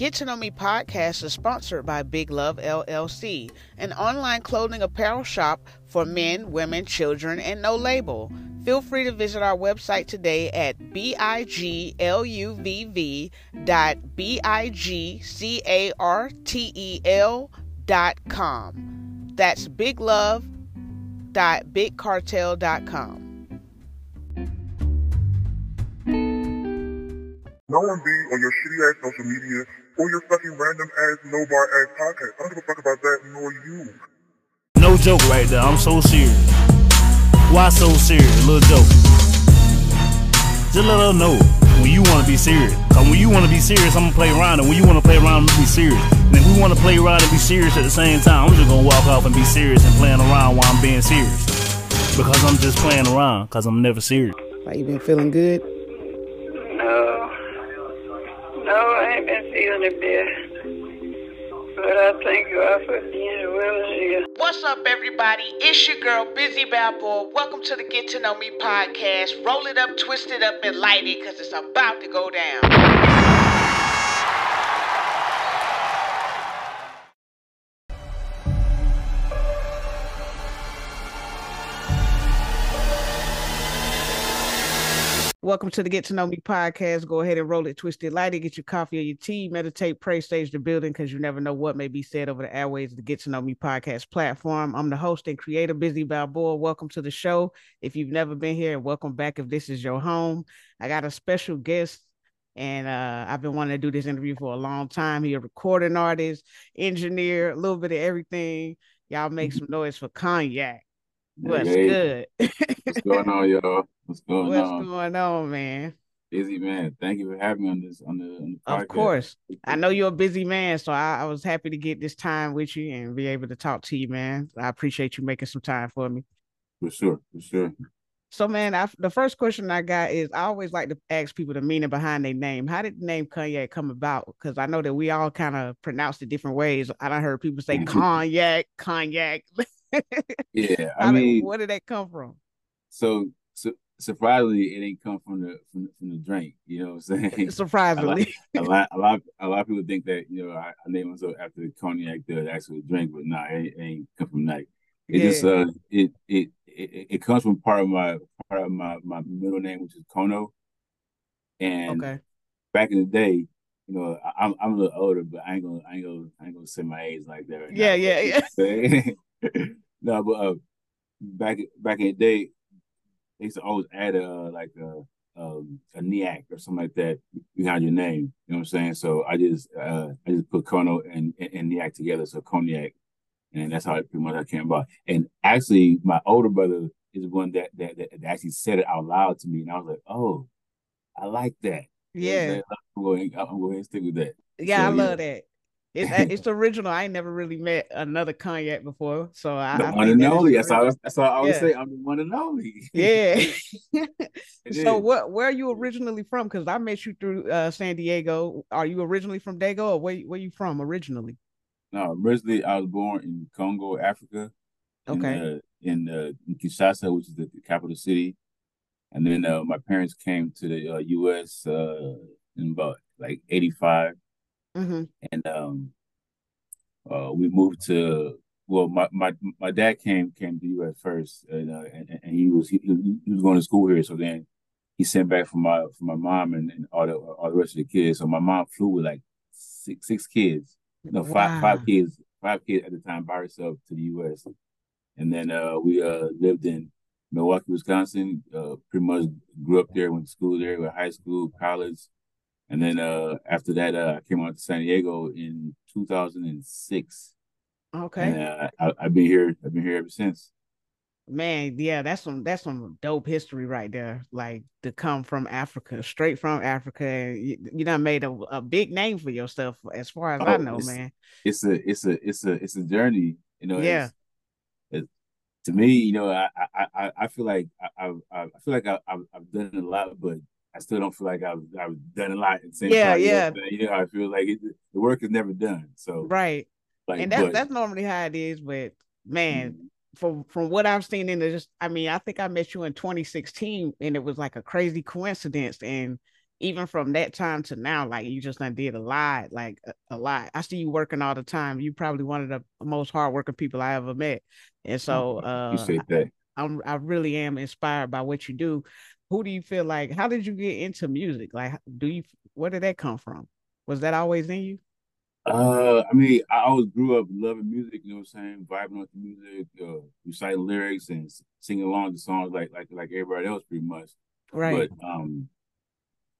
Get to Know Me podcast is sponsored by Big Love LLC, an online clothing apparel shop for men, women, children, and no label. Feel free to visit our website today at bigluv dot b-i-g-c-a-r-t-e-l dot com. That's biglove dot dot com. No one be on your shitty ass social media or your fucking random ass no bar ass podcast. I don't give a fuck about that nor you. No joke right there. I'm so serious. Why so serious? A little joke. Just let her know when you want to be serious. Cause when you want to be serious, I'm gonna play around. And when you want to play around, I'm gonna be serious. And if we want to play around and be serious at the same time, I'm just gonna walk off and be serious and playing around while I'm being serious. Because I'm just playing around. Cause I'm never serious. Why you been feeling good? No, I ain't been feeling it bad. But I thank God for being here. What's up, everybody? It's your girl, Bizzy Balboa. Welcome to the Get to Know Me podcast. Roll it up, twist it up, and light it because it's about to go down. Welcome to the Get to Know Me podcast. Go ahead and roll it, twist it, light it, get your coffee or your tea, meditate, pray, stage the building because you never know what may be said over the airways of the Get to Know Me podcast platform. I'm the host and creator, Bizzy Balboa. Welcome to the show. If you've never been here, welcome back if this is your home. I got a special guest and uh, I've been wanting to do this interview for a long time. He's a recording artist, engineer, a little bit of everything. Y'all make some noise for Kogniak. What's Hey, good? What's going on, y'all? What's going What's on? going on, man? Busy man. Thank you for having me on this on the, on the podcast. Of course. I know you're a busy man, so I, I was happy to get this time with you and be able to talk to you, man. I appreciate you making some time for me. For sure, for sure. So, man, I, the first question I got is I always like to ask people the meaning behind their name. How did the name Kogniak come about? Because I know that we all kind of pronounce it different ways. I don't heard people say mm-hmm. cognac, cognac. Yeah, How I did- mean, where did that come from? so surprisingly, it ain't come from the from, the- from the drink. You know what I'm saying? Surprisingly. a lot, a lot, a lot of people think that you know I, I named myself after the cognac, the actual drink, but nah, it, ain't- it ain't come from that. It just uh, it, it it it comes from part of my part of my my middle name, which is Kono, and okay. back in the day, you know, I, I'm I'm a little older, but I ain't gonna I ain't gonna I ain't gonna say my age like that. Right Yeah, now. yeah, yeah. no, but uh, back back in the day, they used to always add a like a um a NIAC or something like that behind your name. You know what I'm saying? So I just uh I just put Kono and and, and NIAC together, so Kogniak, and that's how it pretty much I came about. And actually, my older brother is the one that that, that actually said it out loud to me, and I was like, oh, I like that. You know I'm Yeah. I'm going, I'm going to stick with that. Yeah, I So, yeah. love that. It's uh, it's original. I never really met another Kogniak before, so I, The I one and only. That's all. That's all I always Yeah. say. I'm the one and only. Yeah. So is. what? Where are you originally from? Because I met you through uh, San Diego. Are you originally from Dago, or where where you from originally? No, originally I was born in Congo, Africa. In, Okay. uh, in, uh, in Kinshasa, which is the, the capital city, and then uh, my parents came to the uh, U.S. Uh, in about like '85, hmm and um, uh, we moved to. Well, my, my my dad came came to the U.S. first, and uh, and, and he was he, he was going to school here. So then he sent back for my for my mom and, and all the all the rest of the kids. So my mom flew with like six six kids, no five five kids, five kids at the time by herself to the U.S. And then uh, we uh, lived in Milwaukee, Wisconsin. Uh, pretty much grew up there, went to school there, went to high school, college, and then uh, after that, uh, I came out to San Diego in 2006. Okay. And uh, I, I've been here. I've been here ever since. Man, yeah, that's some that's some dope history right there. Like to come from Africa, straight from Africa, and you, you done made a, a big name for yourself, as far as I Oh, know, it's- man. It's a it's a it's a it's a journey. You know. Yeah. It's, it's, to me, you know, I I I, I feel like I I, I feel like I, I've I've done a lot, but I still don't feel like I've I've done a lot at the same Yeah, time. Yeah. I'm? You know, I feel like it, the work is never done. So Right. like, and that's but, that's normally how it is, but man, Mhm. from from what I've seen in the just I mean, I think I met you in 2016 and it was like a crazy coincidence and even from that time to now, like you just done did a lot, like a, a lot. I see you working all the time. You probably one of the most hardworking people I ever met, and so uh, you say that. I'm I really am inspired by what you do. Who do you feel like? How did you get into music? Like, do you? Where did that come from? Was that always in you? Uh, I mean, I always grew up loving music. You know what I'm saying? Vibing with the music, uh, reciting lyrics and singing along to songs like like like everybody else, pretty much. Right. But um,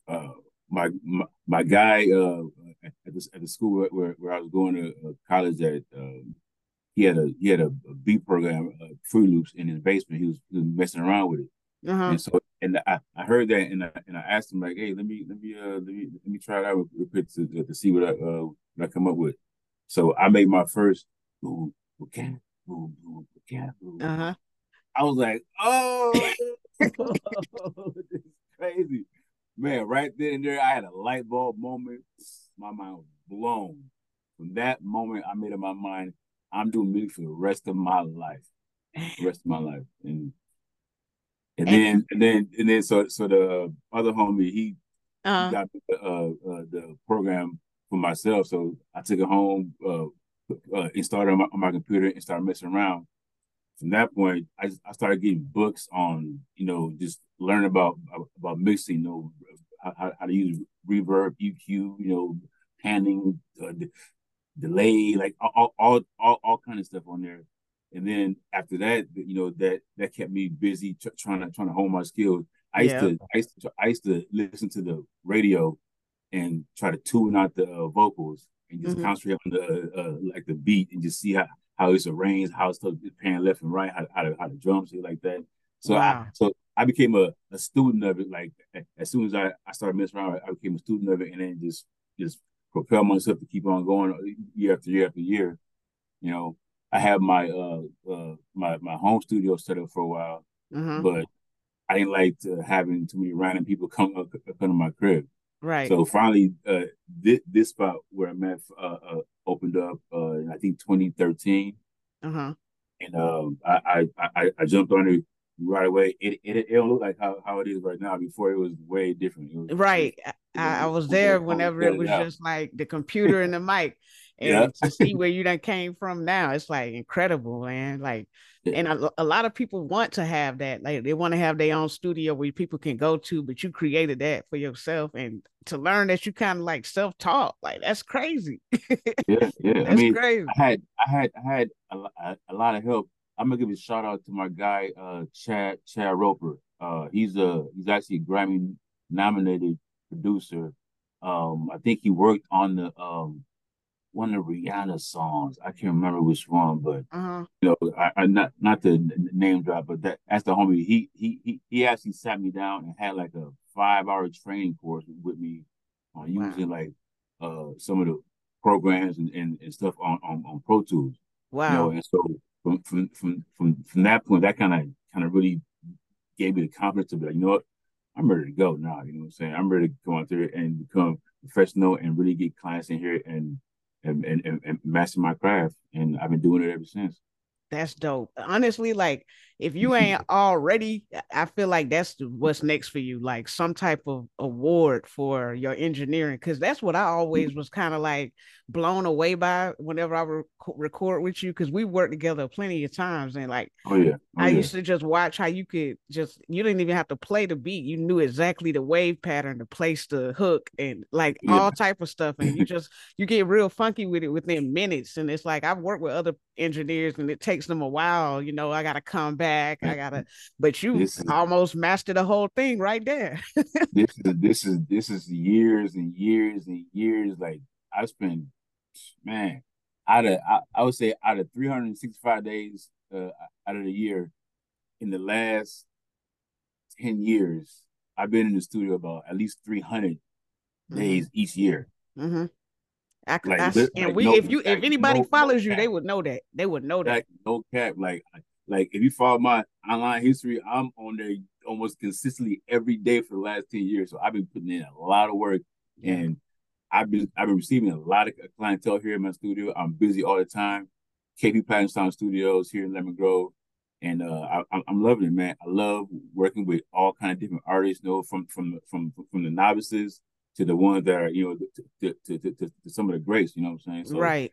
uh, my my, my guy uh at the at the school where where I was going to uh, college at, um, he had a he had a, a beat program, uh, Fruity Loops, in his basement. He was, he was messing around with it, Uh-huh. and so and I, I heard that and I, and I asked him like, hey, let me let me uh let me let me try it out real quick to, to see what I uh what I come up with. So I made my first boom boom boom boom boom. Uh-huh. I was like, oh, this is crazy. Man, right then and there, I had a light bulb moment. My mind was blown. From that moment, I made up my mind, I'm doing music for the rest of my life. The rest of my life. And and then and then and then so so the other homie, he, Uh-huh. got the, uh, uh, the program for myself. So I took it home, uh, uh, installed it on my, on my computer and started messing around from that point, I, I started getting books on, you know, just learning about about mixing, you know, how, how to use reverb, EQ, you know, panning, uh, de- delay, like all, all all all kind of stuff on there. And then after that, you know, that that kept me busy tr- trying to trying to hone my skills. I used Yeah. to I used to I used to listen to the radio and try to tune out the uh, vocals and just Mhm. concentrate on the uh, like the beat and just see how how it's arranged, how it's pan left and right, how how the, how the drums hit like that. So Wow. I so I became a, a student of it. Like as soon as I, I started messing around, I became a student of it, and then just just propel myself to keep on going year after year after year. You know, I have my uh uh my my home studio set up for a while, Uh-huh. but I didn't like to having too many random people come up come to my crib. Right. So finally, uh, this this spot where I'm at uh, uh opened up uh in I think 2013, uh-huh. and um I I I, I jumped on it right away. It, it it don't look like how, how it is right now. Before it was way different. Was, Right. I, I was there whenever it was just like the computer and the mic. And Yeah. to see where you done came from now, it's like incredible, man. Like, and a, a lot of people want to have that. Like, they want to have their own studio where people can go to, but you created that for yourself. And to learn that you kind of like self taught, like, that's crazy. yeah yeah. That's I mean, crazy. I had I had I had a, a, a lot of help. I'm gonna give a shout out to my guy uh Chad Chad Roper. Uh he's a he's actually a Grammy nominated producer. Um I think he worked on the um one of Rihanna songs. I can't remember which one, but Uh-huh. you know, I, I not not the name drop, but that that's the homie. He he he he actually sat me down and had like a five hour training course with me on Wow. using like uh some of the programs and, and, and stuff on, on on Pro Tools. You know, Wow. and so from from from from from that point, that kind of kind of really gave me the confidence to be like, you know what, I'm ready to go now. You know what I'm saying? I'm ready to go out there and become professional and really get clients in here and and and, and, and master my craft. And I've been doing it ever since. That's dope. Honestly, like if you ain't already, I feel like that's what's next for you, like some type of award for your engineering, because that's what I always mm. was kind of like blown away by whenever I rec- record with you, because we worked together plenty of times, and like Oh yeah. Oh, I yeah. used to just watch how you could just you didn't even have to play the beat. You knew exactly the wave pattern to place the hook and like Yeah. all type of stuff. And you just you get real funky with it within minutes. And it's like I've worked with other engineers and it takes them a while. You know, I gotta come back. I gotta but you is- almost mastered the whole thing right there. this is this is this is years and years and years. Like I spent, man, out of I, I would say out of 365 days uh, out of the year, in the last 10 years, I've been in the studio about at least 300 days each year. hmm I, Like, I s- lit- and we no- if you if anybody no- no follows you, they would know that. They would know that. Like no cap, like like if you follow my online history, I'm on there almost consistently every day for the last 10 years. So I've been putting in a lot of work Yeah. and I've been I've been receiving a lot of clientele here in my studio. I'm busy all the time. KP Platinum Sound Studios here in Lemon Grove. and uh, I, I'm loving it, man. I love working with all kind of different artists. You know, from from from from the novices to the ones that are you know to to, to, to, to some of the greats. You know what I'm saying? So right.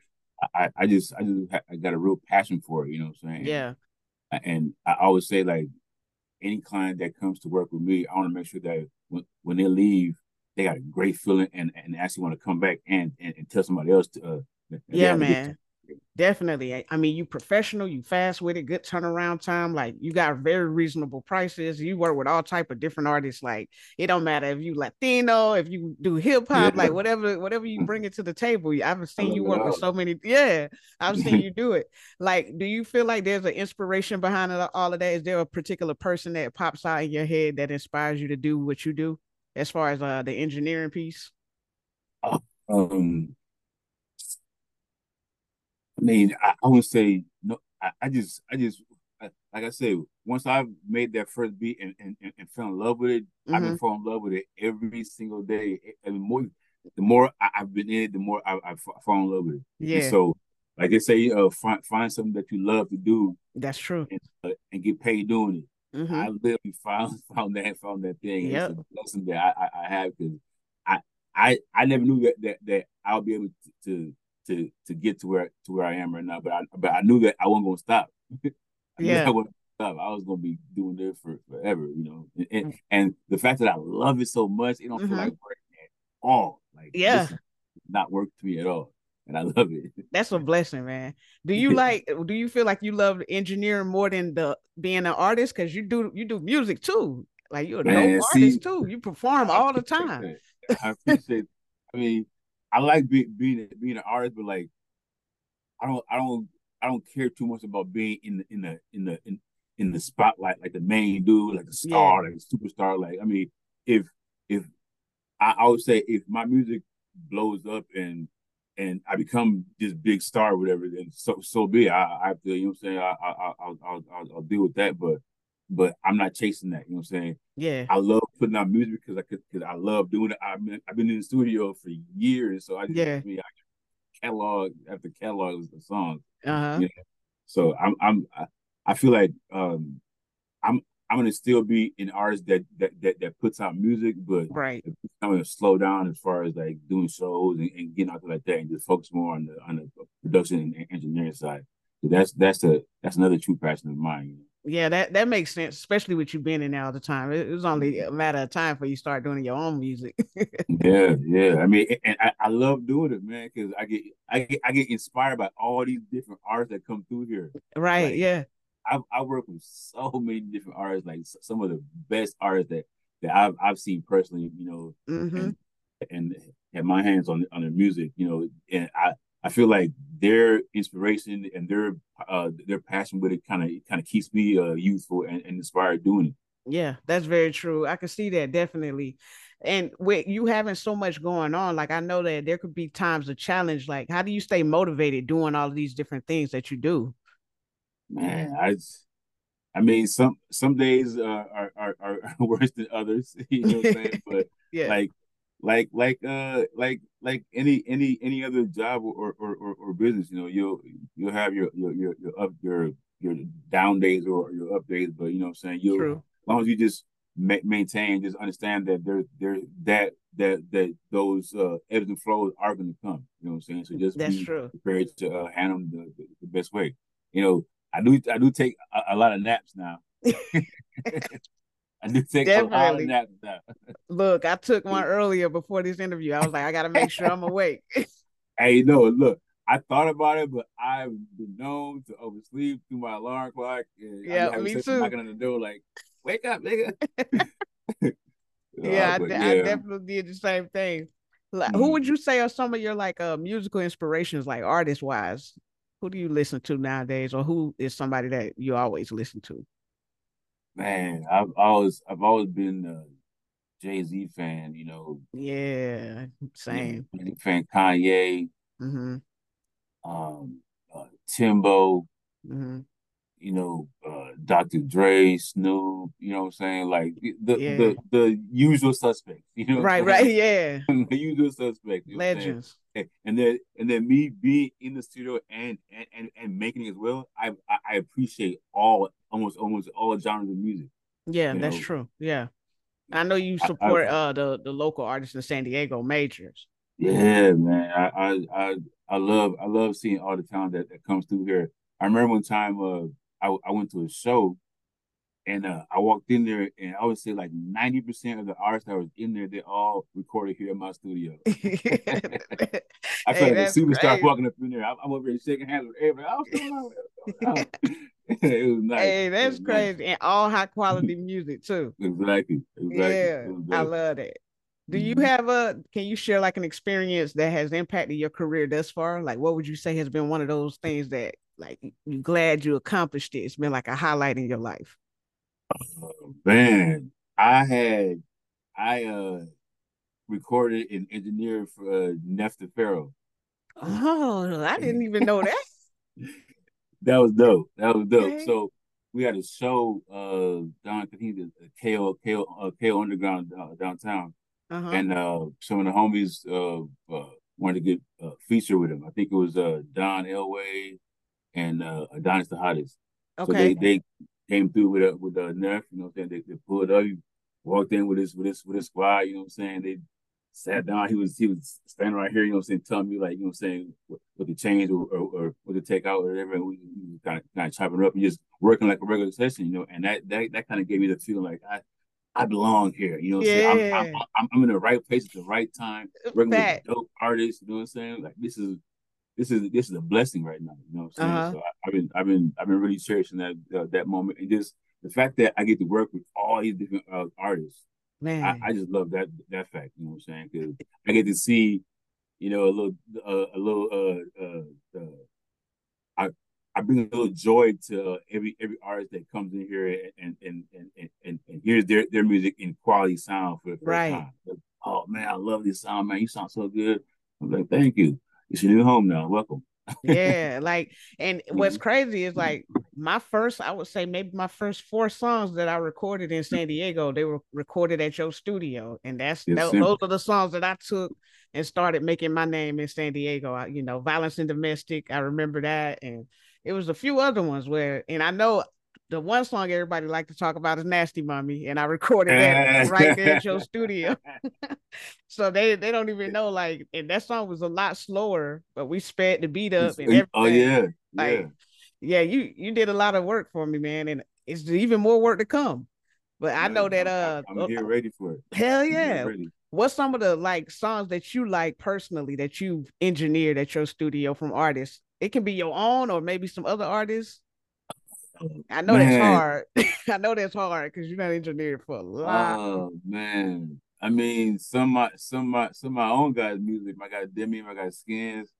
I, I just I just I got a real passion for it. You know what I'm saying? Yeah. And I always say like any client that comes to work with me, I want to make sure that when, when they leave, they got a great feeling and, and actually want to come back and, and, and tell somebody else to. Uh, yeah, man. Definitely. I mean, you professional, you fast with it, good turnaround time. Like you got very reasonable prices. You work with all type of different artists. Like it don't matter if you Latino, if you do hip hop, yeah. like whatever, whatever you bring it to the table. I've seen you work with so many. Yeah, I've seen you do it. Like, do you feel like there's an inspiration behind all of that? Is there a particular person that pops out in your head that inspires you to do what you do, as far as uh, the engineering piece? Um, I mean, I, I would say no. I, I just, I just, I, like I said, once I made that first beat and, and, and fell in love with it, mm-hmm. I've been mm-hmm. falling in love with it every single day. And the more, the more I, have been in it, the more I, I've fallen in love with it. Yeah. And so, like they say, uh, find find something that you love to do. That's true. And, uh, and get paid doing it. Mm-hmm. I literally found found that found that thing. Yep. It's a blessing that I, I, I have because I, I I never knew that that that I'll be able to, to to to get to where to where I am right now. But I but I knew that I wasn't gonna stop. yeah. I wasn't stop. I was gonna be doing this for forever, you know. And, and, mm. and the fact that I love it so much, it don't mm-hmm. feel like work at all. Like yeah, not work to me at all. And I love it. That's a blessing, man. Do you like do you feel like you love engineering more than the being an artist? Cause you do you do music too. Like you're a man, dope see, artist too. You perform all the time. I appreciate I mean, I like be, being being an artist, but like I don't I don't I don't care too much about being in the in the in the in, in the spotlight like the main dude, like the star, yeah. like superstar. Like I mean, if if I, I would say if my music blows up and and I become this big star, whatever, then so so be. It. I, I have to, you know, what I'm saying, I I I I'll, I'll, I'll deal with that. But but I'm not chasing that. You know what I'm saying? Yeah. I love putting out music because I could because I love doing it. I've been I've been in the studio for years, so I just yeah. I, catalog after catalog of the songs. Uh-huh. You know? So I'm I'm I feel like um I'm I'm gonna still be an artist that that that, that puts out music, but right. I'm gonna slow down as far as like doing shows and, and getting out like that and just focus more on the on the production and engineering side. So that's that's a that's another true passion of mine. You know? Yeah, that that makes sense, especially with you being in there all the time. It, it was only a matter of time for you start doing your own music. yeah, yeah. I mean, and I, I love doing it, man, because I get I get I get inspired by all these different artists that come through here. Right. Like, yeah. I've I work with so many different artists, like some of the best artists that that I've I've seen personally. You know, mm-hmm. and, and had my hands on on their music. You know, and I I feel like their inspiration and their uh their passion with it kind of kind of keeps me uh youthful and, and inspired doing it. Yeah, that's very true. I can see that definitely. And with you having so much going on, like I know that there could be times of challenge. Like, how do you stay motivated doing all of these different things that you do? Man, I, I mean, some some days uh, are, are are worse than others. You know what I'm saying? But yeah. like like like uh like like any any any other job or or, or, or business you know you'll you'll have your your your, your up your your down days or your up days but you know what i'm saying? You as long as you just ma- maintain just understand that there there that that that those uh ebbs and flows are going to come you know what i'm saying? So just That's be true. prepared to uh, handle them the, the, the, best way. You know i do i do take a, a lot of naps now I do take Definitely. a lot of Look, I took one earlier before this interview. I was like, I gotta make sure I'm awake. hey, no, look, I thought about it, but I've been known to oversleep through my alarm clock. yeah, me too. Knocking on the door, like, wake up, nigga. yeah, I, yeah, I, definitely did the same thing. Like, mm-hmm. Who would you say are some of your like uh musical inspirations, like artist wise? Who do you listen to nowadays, or who is somebody that you always listen to? Man, I've always I've always been a Jay Z fan. You know. Yeah, same. fan Kanye. Mm-hmm. Um, uh, Timbo. Mm-hmm. You know, uh, Dr. Dre, Snoop. You know what I'm saying? Like the yeah. the the usual suspects. You know. Right. Right. Yeah. the usual suspects. Legends. And then and then me being in the studio and and and, and making it as well. I I appreciate all almost almost all genres of music. Yeah, that's know. true. Yeah. I know you I- I- support uh the the local artists in San Diego majors. Yeah, man. I, I I I love I love seeing all the talent that, that comes through here. I remember one time uh I I went to a show and uh I walked in there and I would say like 90% of the artists that was in there, they all recorded here in my studio. I Hey, felt like a superstar walking up in there. I'm, I'm over here shaking hands with everybody. I was still it was nice. Hey, that's nice. crazy. And all high quality music too. Exactly. Exactly. Yeah, I love that. Do you Mhm. have a can you share like an experience that has impacted your career thus far? Like what would you say has been one of those things that like you glad you accomplished it? It's been like a highlight in your life. Oh, man, I had I uh recorded and engineered for uh, Nef the Pharaoh. Oh, I didn't even know that. That was dope. That was dope. Okay. So we had a show uh down I think the KO KO uh, KO Underground uh, downtown, Uh-huh. and uh some of the homies uh, uh wanted to get a feature with him. I think it was uh Don Elway and uh Adonis the Hottest. So okay. they they came through with a with a nerf, you know what I'm saying? They, they pulled up, he walked in with his with his with his squad, you know what I'm saying? They sat down, he was he was standing right here, you know what I'm saying, telling me like, you know what I'm saying, what, what to change or, or, or what to take out or whatever. And we, we kind of kind of chopping it up and just working like a regular session, you know, and that that that kind of gave me the feeling like I I belong here, you know what I'm saying? I'm, I'm, Yeah. I'm I'm in the right place at the right time, working Fact. with dope artists, you know what I'm saying? Like this is this is this is a blessing right now. You know what I'm saying? Uh-huh. So I, I've been I've been I've been really cherishing that uh, that moment and just the fact that I get to work with all these different uh, artists. Man. I, I just love that that fact. You know what I'm saying? Because I get to see, you know, a little uh, a little uh, uh, uh I I bring a little joy to every every artist that comes in here and and and and, and, and hears their their music in quality sound for the first Right. time. Like, oh man, I love this sound, man. You sound so good. I'm like, thank you. It's your new home now. Welcome. yeah, like, and what's crazy is like my first, I would say maybe my first four songs that I recorded in San Diego, they were recorded at your studio, and that's Yes, sir. those are the songs that I took and started making my name in San Diego. I, you know, violence and domestic, I remember that, and it was a few other ones where, and I know the one song everybody like to talk about is Nasty Mommy, and I recorded that right there at your studio. So they they don't even know like, and that song was a lot slower, but we sped the beat up and everything. oh yeah, Like, yeah. yeah, you you did a lot of work for me, man, and it's even more work to come. But I know that uh, I'm, here ready for it. hell yeah. What's some of the like songs that you like personally that you've engineered at your studio from artists? It can be your own or maybe some other artists. I know that's hard. I know that's hard because you're not engineered for a lot. Oh man. I mean, some of my some my some my own guys' music. My guy Demi, my guy Skins.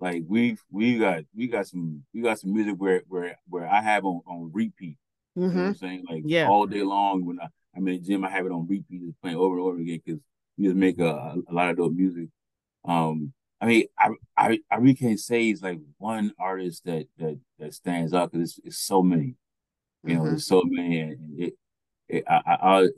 Like we we got we got some we got some music where where where I have on on repeat. You know what. I'm saying? Like Yeah. all day long when I I'm in the gym, I have it on repeat, just playing over and over again because we just make a, a lot of dope music. Um, I mean, I I I really can't say it's like one artist that that that stands out because it's, it's so many. You know, Mhm. there's so many, and it, it I, I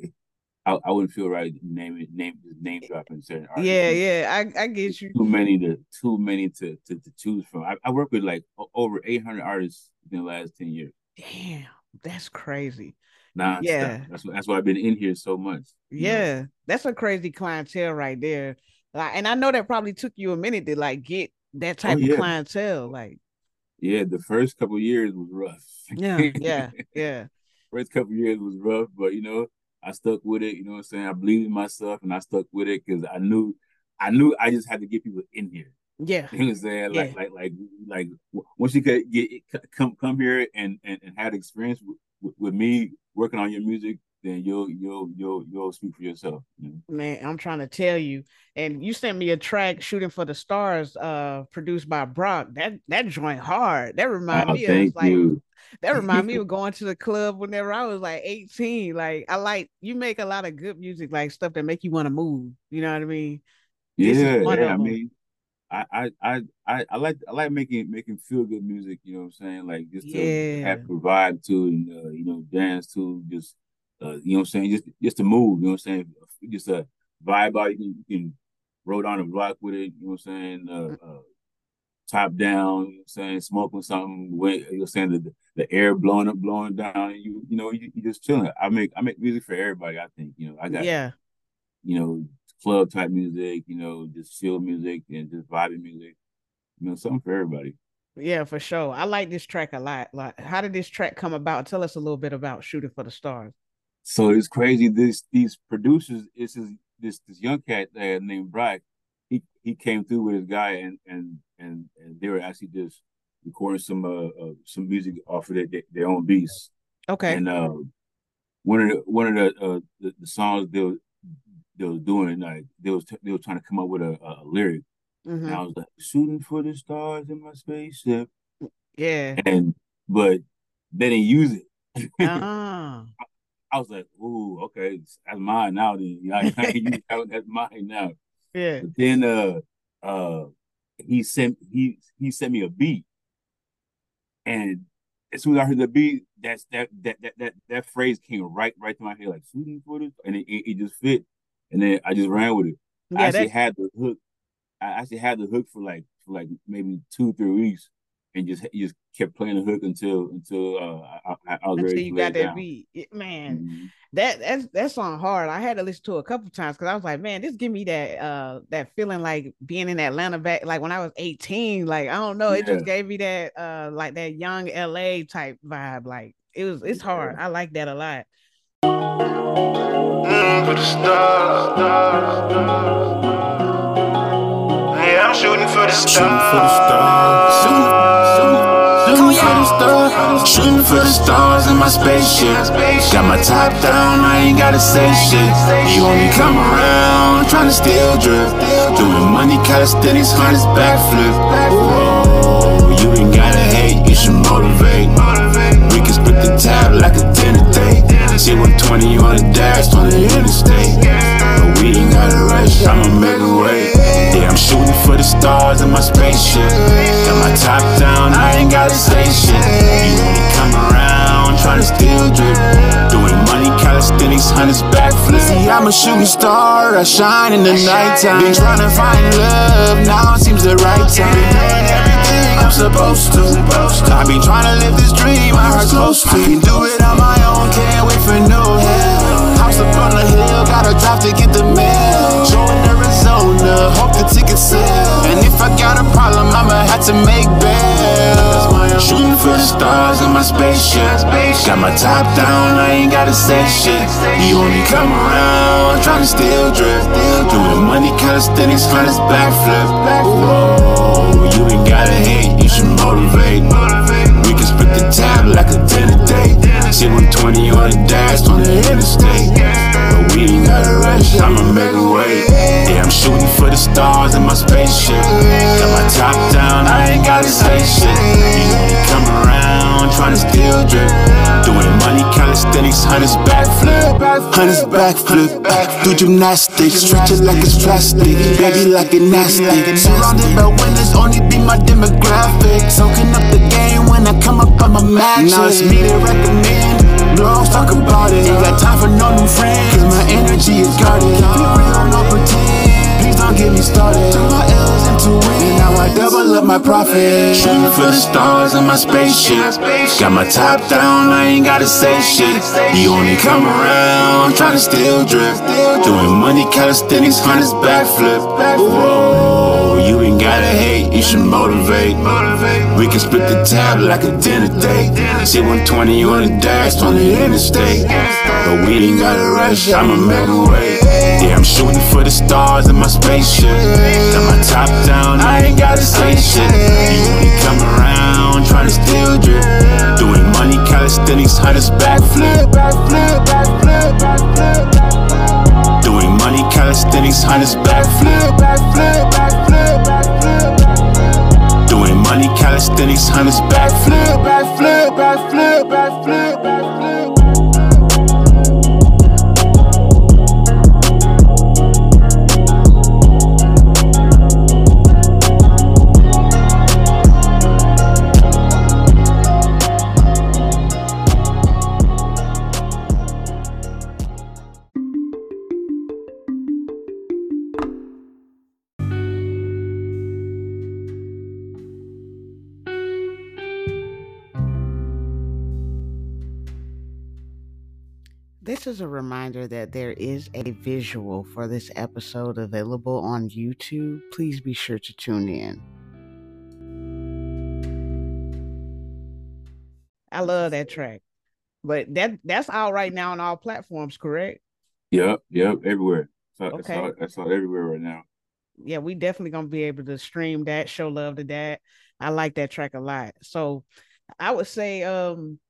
I I wouldn't feel right naming name name dropping certain artists. Yeah, yeah, I, I get you. Too many to too many to to, to choose from. I, I work with like over 800 artists in the last 10 years, Damn, that's crazy. nonstop. Yeah. That's why that's why I've been in here so much. you know? Yeah, that's a crazy clientele right there. Like, and I know that probably took you a minute to like get that oh, type Oh, yeah. of clientele. Like, Yeah, the first couple years was rough. yeah, yeah, yeah. first couple years was rough, but you know, I stuck with it. You know what I'm saying? I believed in myself and I stuck with it because I knew, I knew I just had to get people in here. Yeah, You know what I'm saying? Like, Yeah. like, like, like, once you could get come come here and and, and have experience with, with, with me working on your music, then you'll you'll you'll you'll speak for yourself. Man, I'm trying to tell you. And you sent me a track shooting for the stars, uh, produced by Brock. That that joint hard. That remind Oh, me of like you. that remind me of going to the club whenever I was like 18. Like I like you make a lot of good music, like stuff that make you want to move. You know what I mean? Yeah, yeah. I mean, I, I, I, I, like, I like making making feel good music. You know what I'm saying? Like just to Yeah. have vibe to, and uh, you know, dance to. Just, uh, you know what I'm saying? Just, just to move. You know what I'm saying? Just a vibe out. You can, you can roll down the block with it. You know what I'm saying? Uh, uh, top down, you know what I'm saying, smoking something, you know, saying the the air blowing up, blowing down, and you you know you, you just chilling. I make I make music for everybody. I think you know I got Yeah. you know club type music, you know just chill music and just vibing music. You know something for everybody. Yeah, for sure. I like this track a lot. Like, how did this track come about? Tell us a little bit about Shooting for the Stars. So it's crazy. This these producers, it's this this this young cat uh, named Brock. He he came through with his guy and and and and they were actually just recording some uh, uh some music off of their, their own beats. Okay. And uh, one of the one of the uh the, the songs they were they was doing like they was they were trying to come up with a, a lyric. Mhm. And I was like shooting for the stars in my spaceship, Yeah. and but they didn't use it. Ah. I was like, "Ooh, okay, that's mine now." Then you know, I can't use that one, that's mine now. Yeah. But then, uh, uh, he sent he he sent me a beat, and as soon as I heard the beat, that's that that that that, that phrase came right right to my head, like shooting for this, and it, it, it just fit, and then I just ran with it. I actually That, had the hook. I actually had the hook for like for like maybe two three weeks, and just just kept playing the hook until until uh, I, I, I was until ready you to lay got that down. beat. It- man, Mhm. that that's that song hard. I had to listen to it a couple times because I was like, man, this give me that uh that feeling like being in Atlanta back like when I was 18. Like, I don't know, it just gave me that uh like that young LA type vibe. Like it was it's hard. I like that a lot. Mm, for the stars, stars, stars. Yeah, I'm shooting for the Shooting for the stars. Shooting, shooting, shooting for the stars. Shooting for the stars in my spaceship. Got my top down, I ain't gotta say shit. You only come around trying to steal drift. Doing money calisthenics, hundreds backflip. Whoa, you ain't gotta hate, you should motivate. We can split the tab like a dinner date. See 120 on the dash on the interstate. But we ain't gotta rush, I'ma make a way. Yeah, I'm shooting for the stars in my spaceship. Got my top down, I ain't gotta say shit. You only come around trying to steal drip. Doing money calisthenics, hundreds backflip. See, I'm a shooting star, I shine in the nighttime. Been trying to find love, now it seems the right time. Everything I'm supposed to. I've been trying to live this dream, my heart's close to. I can do it on my own, spaceship. Got my top down, I ain't gotta say shit. You only come around trying to steal drift. Doing money calisthenics, hundreds backflip. Whoa, you ain't gotta hate, you should motivate. We can split the tab like a dinner date. See 120 on the dash on the interstate. But we ain't gotta rush, I'ma make a way. Yeah, I'm shooting for the stars in my spaceship. Got my top down, I ain't gotta say shit. You only come around trying to steal drip. Doing money calisthenics, hundreds backflip. Hundreds backflip. Do gymnastics, stretch it like it's plastic. Baby, like gymnastics. Surrounded by winners, only be my demographic. Soaking up the game when I come up on my match. Now it's me to recommend. Blogs talk about it. Ain't got time for no new friends. Cause my energy is guarded. Keep it real, no pretend. Please don't get me started. Turn my L's into wins. Now I double up my profit. Shooting for the stars in my spaceship. Got my top down, I ain't gotta say shit. You only come around trying to steal drift. Doing money calisthenics, hundreds backflip. Whoa, you ain't gotta hate, you should motivate. We can split the tab like a dinner date. See 120 on the dash on the interstate. But we ain't gotta rush, I'ma make a way. Yeah, I'm shooting for the stars in my spaceship. Got my top down, I ain't gotta say shit. You only come around trying to steal drip. Doing money calisthenics, hundreds backflip. Doing money calisthenics, hundreds backflip. Doing money calisthenics, backflip. Backflip, backflip, backflip, backflip. Just as a reminder that there is a visual for this episode available on YouTube, please be sure to tune in. I love that track. But that that's out right now on all platforms, correct? Yep, yep, everywhere. So that's Okay. all that's all everywhere right now. Yeah, we definitely gonna be able to stream that, show love to that. I like that track a lot. So I would say, um,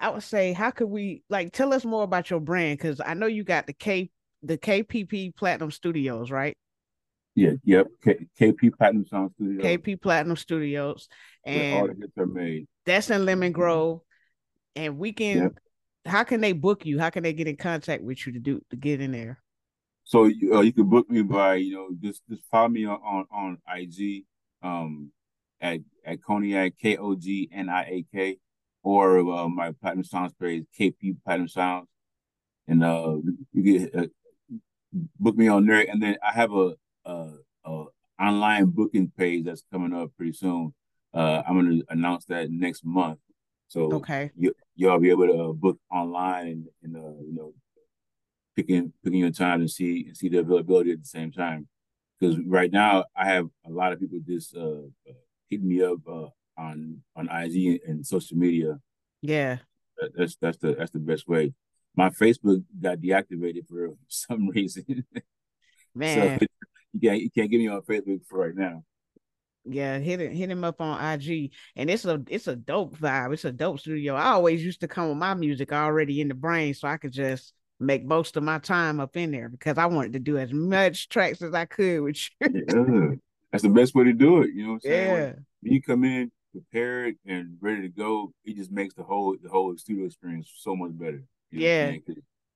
I would say, how could we like tell us more about your brand? Because I know you got the K the KPP Platinum Studios, right? Yeah, yep. K- KP Platinum Sound Studio. KP Platinum Studios, all and the hits are made. that's in Lemon Grove. And we can, Yep. how can they book you? How can they get in contact with you to do to get in there? So you, uh, you can book me by you know just just follow me on on, on IG um at at Kogniak K O G N I A K or uh, my Platinum Sounds page KP Platinum Sounds and uh you get uh, book me on there and then I have a a, a online booking page that's coming up pretty soon. Uh, I'm gonna announce that next month. So Okay. you y'all be able to uh, book online and, and uh, you know picking picking your time and see and see the availability at the same time. Because right now I have a lot of people just uh, uh hitting me up uh, on on IG and social media. Yeah. That, that's that's the that's the best way. My Facebook got deactivated for some reason, Man. so you can't you can't get me on Facebook for right now. Yeah, hit it, hit him up on IG, and it's a it's a dope vibe. It's a dope studio. I always used to come with my music already in the brain, so I could just make most of my time up in there because I wanted to do as much tracks as I could with you. Yeah. That's the best way to do it. You know what I'm saying? Yeah, when you come in prepared and ready to go, it just makes the whole the whole studio experience so much better. Yeah.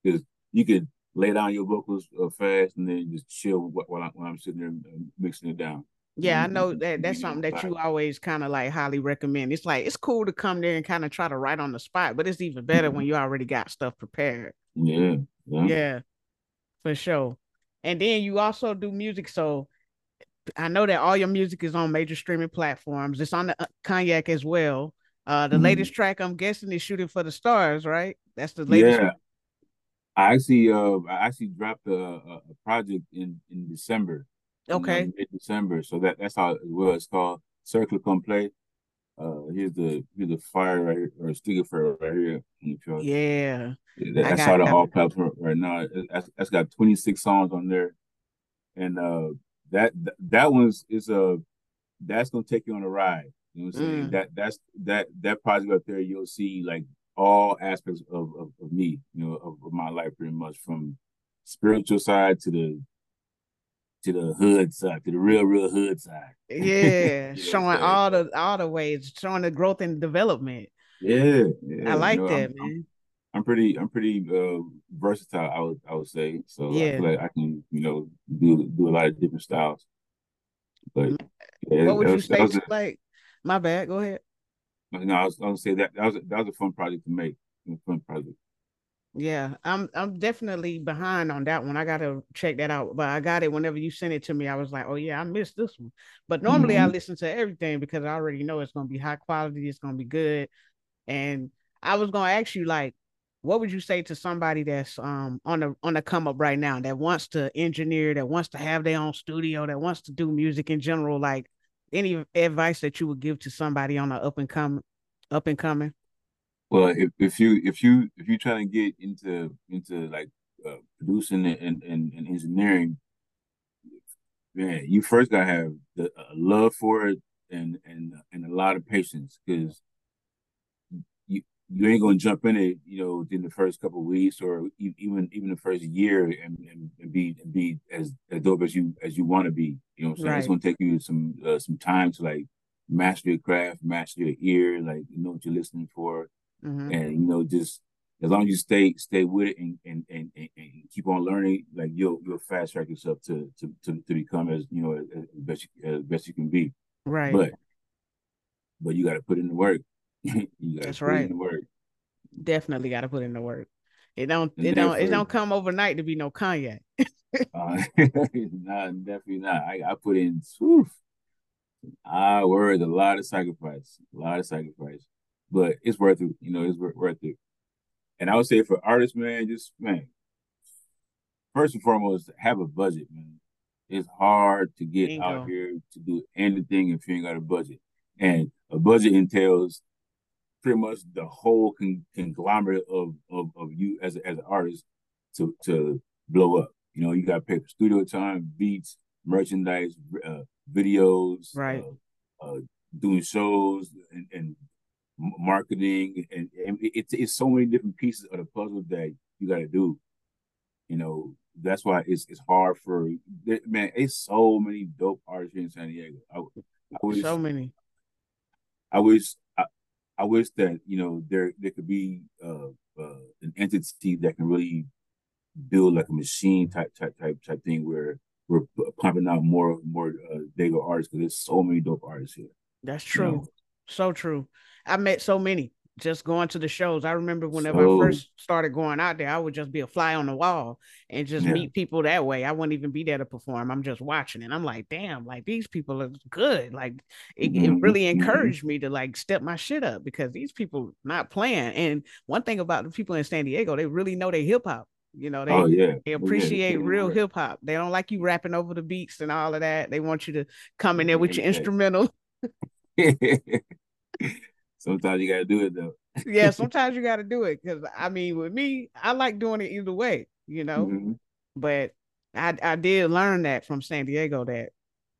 because you could lay down your vocals uh, fast and then just chill while I, while I'm sitting there uh, mixing it down. yeah. I know that that's something that you always kind of like highly recommend. It's like it's cool to come there and kind of try to write on the spot, but it's even better when you already got stuff prepared. Yeah, yeah, Yeah, for sure. And then you also do music, so I know that all your music is on major streaming platforms. It's on the uh, Kogniak as well. Uh, the Mhm. latest track I'm guessing is "Shooting for the Stars," right? That's the latest. yeah. I actually uh I actually dropped a, a, project in in December. in, uh, Okay. mid-December. So that that's how it was. It's called Circle Complete. Uh, here's the here's the fire right here, or sticker fire right here. Yeah. Yeah, that- that's how the all platform right now. That's, that's got 26 songs on there, and uh, that that- one's is a that's gonna take you on a ride. You know what I'm saying? Mm. That that's that that project up there. You'll see like all aspects of of, of me, you know, of, of my life, pretty much from spiritual side to the to the hood side, to the real real hood side. Yeah. You know showing all the all the ways, showing the growth and development. Yeah, yeah I like you know, that, I'm- man. I'm pretty I'm pretty uh versatile, I would I would say. So I Yeah. feel like I can, you know, do do a lot of different styles. But yeah, what would you was, say? a, like, my bad. Go ahead. no, I was I was say that that was a, that was a fun project to make. Fun project. Yeah, I'm I'm definitely behind on that one. I gotta check that out. But I got it whenever you sent it to me. I was like, oh yeah, I missed this one. But normally I Mhm. listen to everything because I already know it's gonna be high quality, it's gonna be good. And I was gonna ask you, like, what would you say to somebody that's um on the on the come up right now that wants to engineer, that wants to have their own studio, that wants to do music in general? Like any advice that you would give to somebody on the up and coming up and coming? Well, if, if you if you if you're trying to get into into like uh, producing and, and and engineering, man, you first gotta have the uh, love for it and and and a lot of patience because you ain't gonna jump in it, you know, in the first couple of weeks or even even the first year and, and, and be and be as, as dope as you as you want to be. You know what I'm saying? It's gonna take you some uh, some time to like master your craft, master your ear, like you know what you're listening for Mhm. and you know just as long as you stay stay with it and and and, and, keep on learning like you'll you'll fast track yourself to to to, to become as you know as, as best you, as best you can be Right. but but you got to put in the work you got to That's right. work definitely got to put in the work. It don't And it don't it don't come overnight to be no Kogniak. uh, nah, definitely not I, I put in whew, I worried a lot of sacrifice a lot of sacrifice but it's worth it you know it's wor- worth it and I would say for artists, man, just man, first and foremost, have a budget, man. It's hard to get Bingo. out here to do anything if you ain't got a budget, and a budget entails pretty much the whole con- conglomerate of, of of you as a, as an artist to to blow up. You know, you got to pay for studio time, beats, merchandise, uh, videos, Right. uh, uh, doing shows and, and marketing, and, and it's it's so many different pieces of the puzzle that you got to do. You know, that's why it's it's hard for man. It's so many dope artists here in San Diego. I, I wish So many. I wish I, I wish that you know there there could be uh, uh, an entity that can really build like a machine type type type type thing where we're pumping out more more uh, Dago artists because there's so many dope artists here. That's you know. true. So true. I met so many just going to the shows. I remember whenever So- I first started going out there, I would just be a fly on the wall and just Yeah. meet people that way. I wouldn't even be there to perform. I'm just watching and I'm like, damn, like these people are good. Like it, it Mhm, really mhm. encouraged me to like step my shit up because these people not playing. And one thing about the people in San Diego, they really know they hip hop. You know, they oh yeah, they Oh, yeah, appreciate real hip hop. They don't like you rapping over the beats and all of that. They want you to come in there with your instrumental. Sometimes you gotta do it though. yeah, sometimes you got to do it because I mean, with me, I like doing it either way, you know. Mhm. But I I did learn that from San Diego that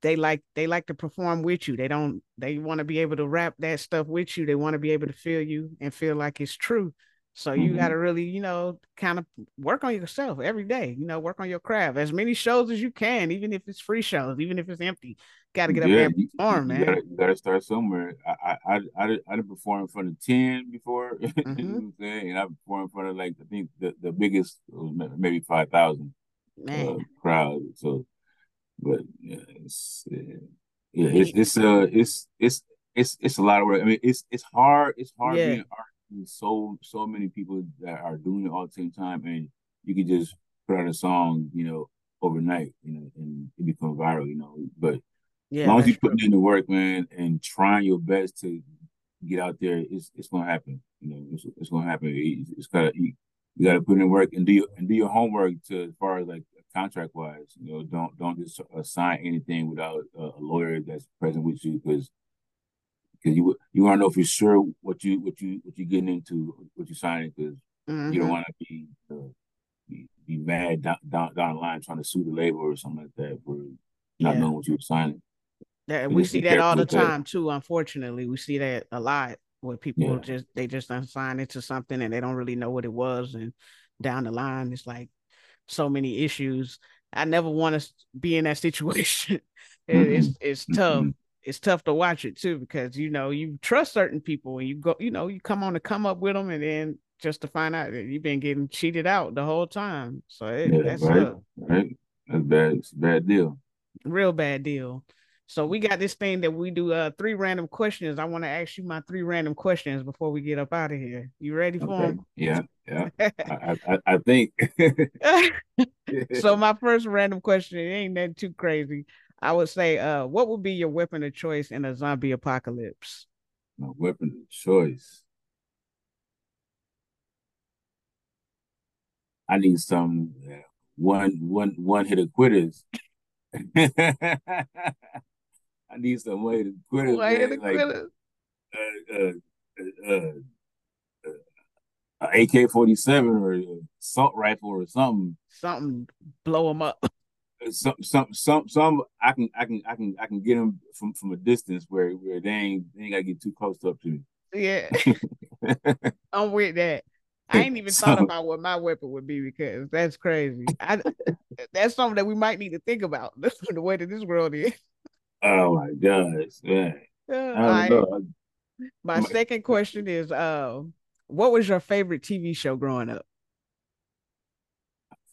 they like they like to perform with you. They don't they want to be able to rap that stuff with you. They want to be able to feel you and feel like it's true. So you Mhm. got to really, you know, kind of work on yourself every day. You know, work on your craft as many shows as you can, even if it's free shows, even if it's empty. Got to get up there and perform, you man. gotta you gotta start somewhere. I I I I did, I did perform in front of ten before, you know Mhm. I'm saying, and I performed in front of like I think the, the biggest maybe five thousand uh, crowd. So, but yeah, it's yeah, it's it's uh it's it's it's it's a lot of work. I mean, it's it's hard. It's hard Yeah. being an artist. So so many people that are doing it all the same time, and you can just put out a song, you know, overnight, you know, and it become viral, you know. But yeah, as long as you put in the work, man, and trying your best to get out there, it's it's gonna happen. You know, it's, it's gonna happen. It- it's gotta you, you gotta put in work and do your and do your homework to as far as like contract wise. You know, don't don't just sign anything without a, a lawyer that's present with you because because you you want to know for sure what you what you what you getting into what you're signing because you Mhm. don't want to be, uh, be be mad down, down down the line trying to sue the label or something like that for not Yeah. knowing what you were signing. That we see that all the that. time too. Unfortunately, we see that a lot where people Yeah. just they just sign into something and they don't really know what it was, and down the line it's like so many issues. I never want to be in that situation. It- it's it's tough. Mhm. It's tough to watch it too because you know you trust certain people and you go you know you come on to come up with them and then just to find out that you've been getting cheated out the whole time. So it, Yeah, that's right, a right. That's bad. It's a bad deal. real bad deal. So we got this thing that we do uh three random questions. I want to ask you my three random questions before we get up out of here. You ready for Okay. Yeah, yeah. I, I, I- I think. so my first random question, it ain't that too crazy. I would say, uh, what would be your weapon of choice in a zombie apocalypse? my weapon of choice. I need some uh, one one one hit of quitters. I need some way to man. the Like quitter? uh, uh, uh, uh, AK forty seven or assault rifle or something. Something blow them up. Some some some some I can I can I can I can get them from from a distance where where they ain't they ain't gotta get too close up to me. yeah, I'm with that. I ain't even thought about what my weapon would be because that's crazy. I that's something that we might need to think about the way that this world is. Oh my gosh, man. Uh, I all don't right. know. My My- second question is uh what was your favorite TV show growing up?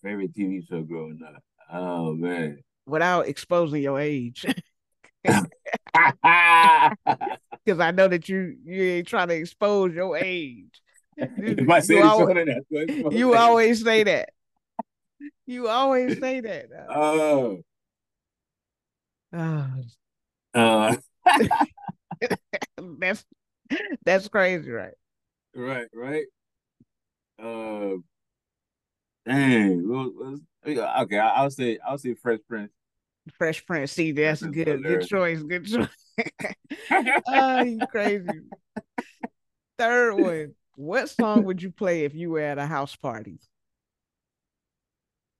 Favorite TV show growing up. Oh man. Without exposing your age. Because I know that you you ain't trying to expose your age. say You always- You always say that. You always say that. Oh, Ah, uh, that's that's crazy, right? right, right. Uh, dang. Okay, I, I'll say I'll say Fresh Prince. Fresh Prince. See, that's Prince good. Good choice. Good choice. oh, you crazy. Third one. What song would you play if you were at a house party?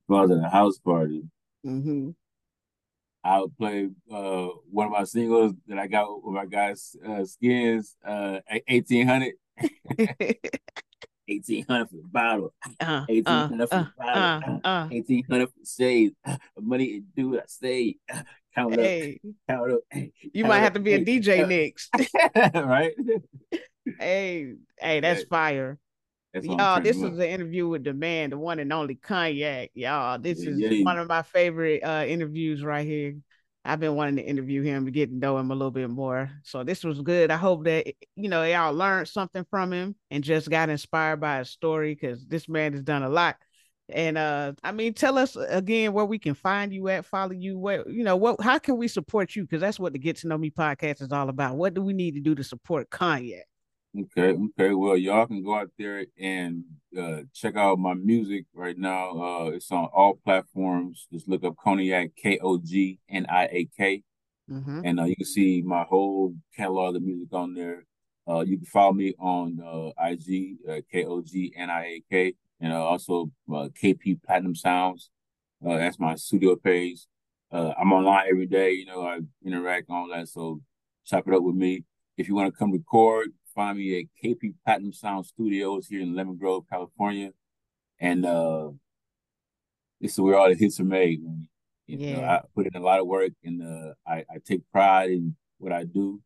If I was at a house party, hmm I would play uh one of my singles that I got with my guys uh skins uh eighteen hundred. for the bottle, uh, 1800 uh, for uh, the bottle, uh, uh. 1800 for the shade. Money to do what I say. Count up, count up. hey, you count might up, have to be a DJ next. right? hey, hey, that's fire. That's Y'all, this is an interview with the man, the one and only Kogniak. Y'all, this Yeah, is yeah. one of my favorite uh interviews right here. I've been wanting to interview him to get to know him a little bit more. So this was good. I hope that you know y'all learned something from him and just got inspired by his story because this man has done a lot. And uh, I mean, tell us again where we can find you at, follow you. What you know, what how can we support you? Because that's what the Get to Know Me podcast is all about. What do we need to do to support Kogniak? Okay, okay. Well, y'all can go out there and uh, check out my music right now. Uh, it's on all platforms. Just look up Kogniak, K O G N I A K, Mhm. and uh, you can see my whole catalog of music on there. Uh, you can follow me on uh, IG, uh, K O G N I A K, and uh, also uh, KP Platinum Sounds. Uh, that's my studio page. Uh, I'm online every day. You know, I interact all that. So chop it up with me. If you want to come record, find me at KP Platinum Sound Studios here in Lemon Grove, California. And uh this is where all the hits are made. Man. You know, I put in a lot of work and uh I, I take pride in what I do.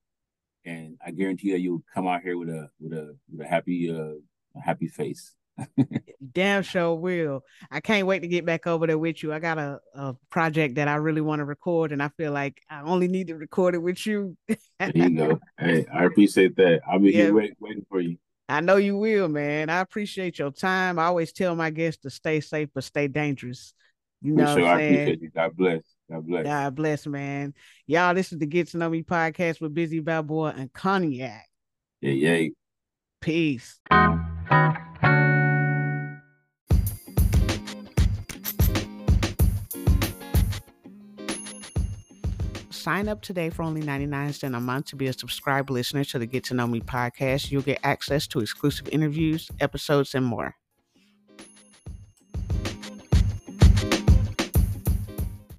And I guarantee that you'll come out here with a with a with a happy uh a happy face. Damn sure will. I can't wait to get back over there with you. I got a, a project that I really want to record, and I feel like I only need to record it with you. There you go. hey, I appreciate that. I'll be Yeah. here wait, waiting for you. I know you will, man. I appreciate your time. I always tell my guests to stay safe but stay dangerous. You know sure. I appreciate you. God bless. God bless. God bless, man. Y'all, this is the Get to Know Me podcast with Bizzy Balboa and Kogniak. Yeah, yeah. Peace. Sign up today for only 99 cents a month to be a subscribed listener to the Get to Know Me podcast. You'll get access to exclusive interviews, episodes, and more.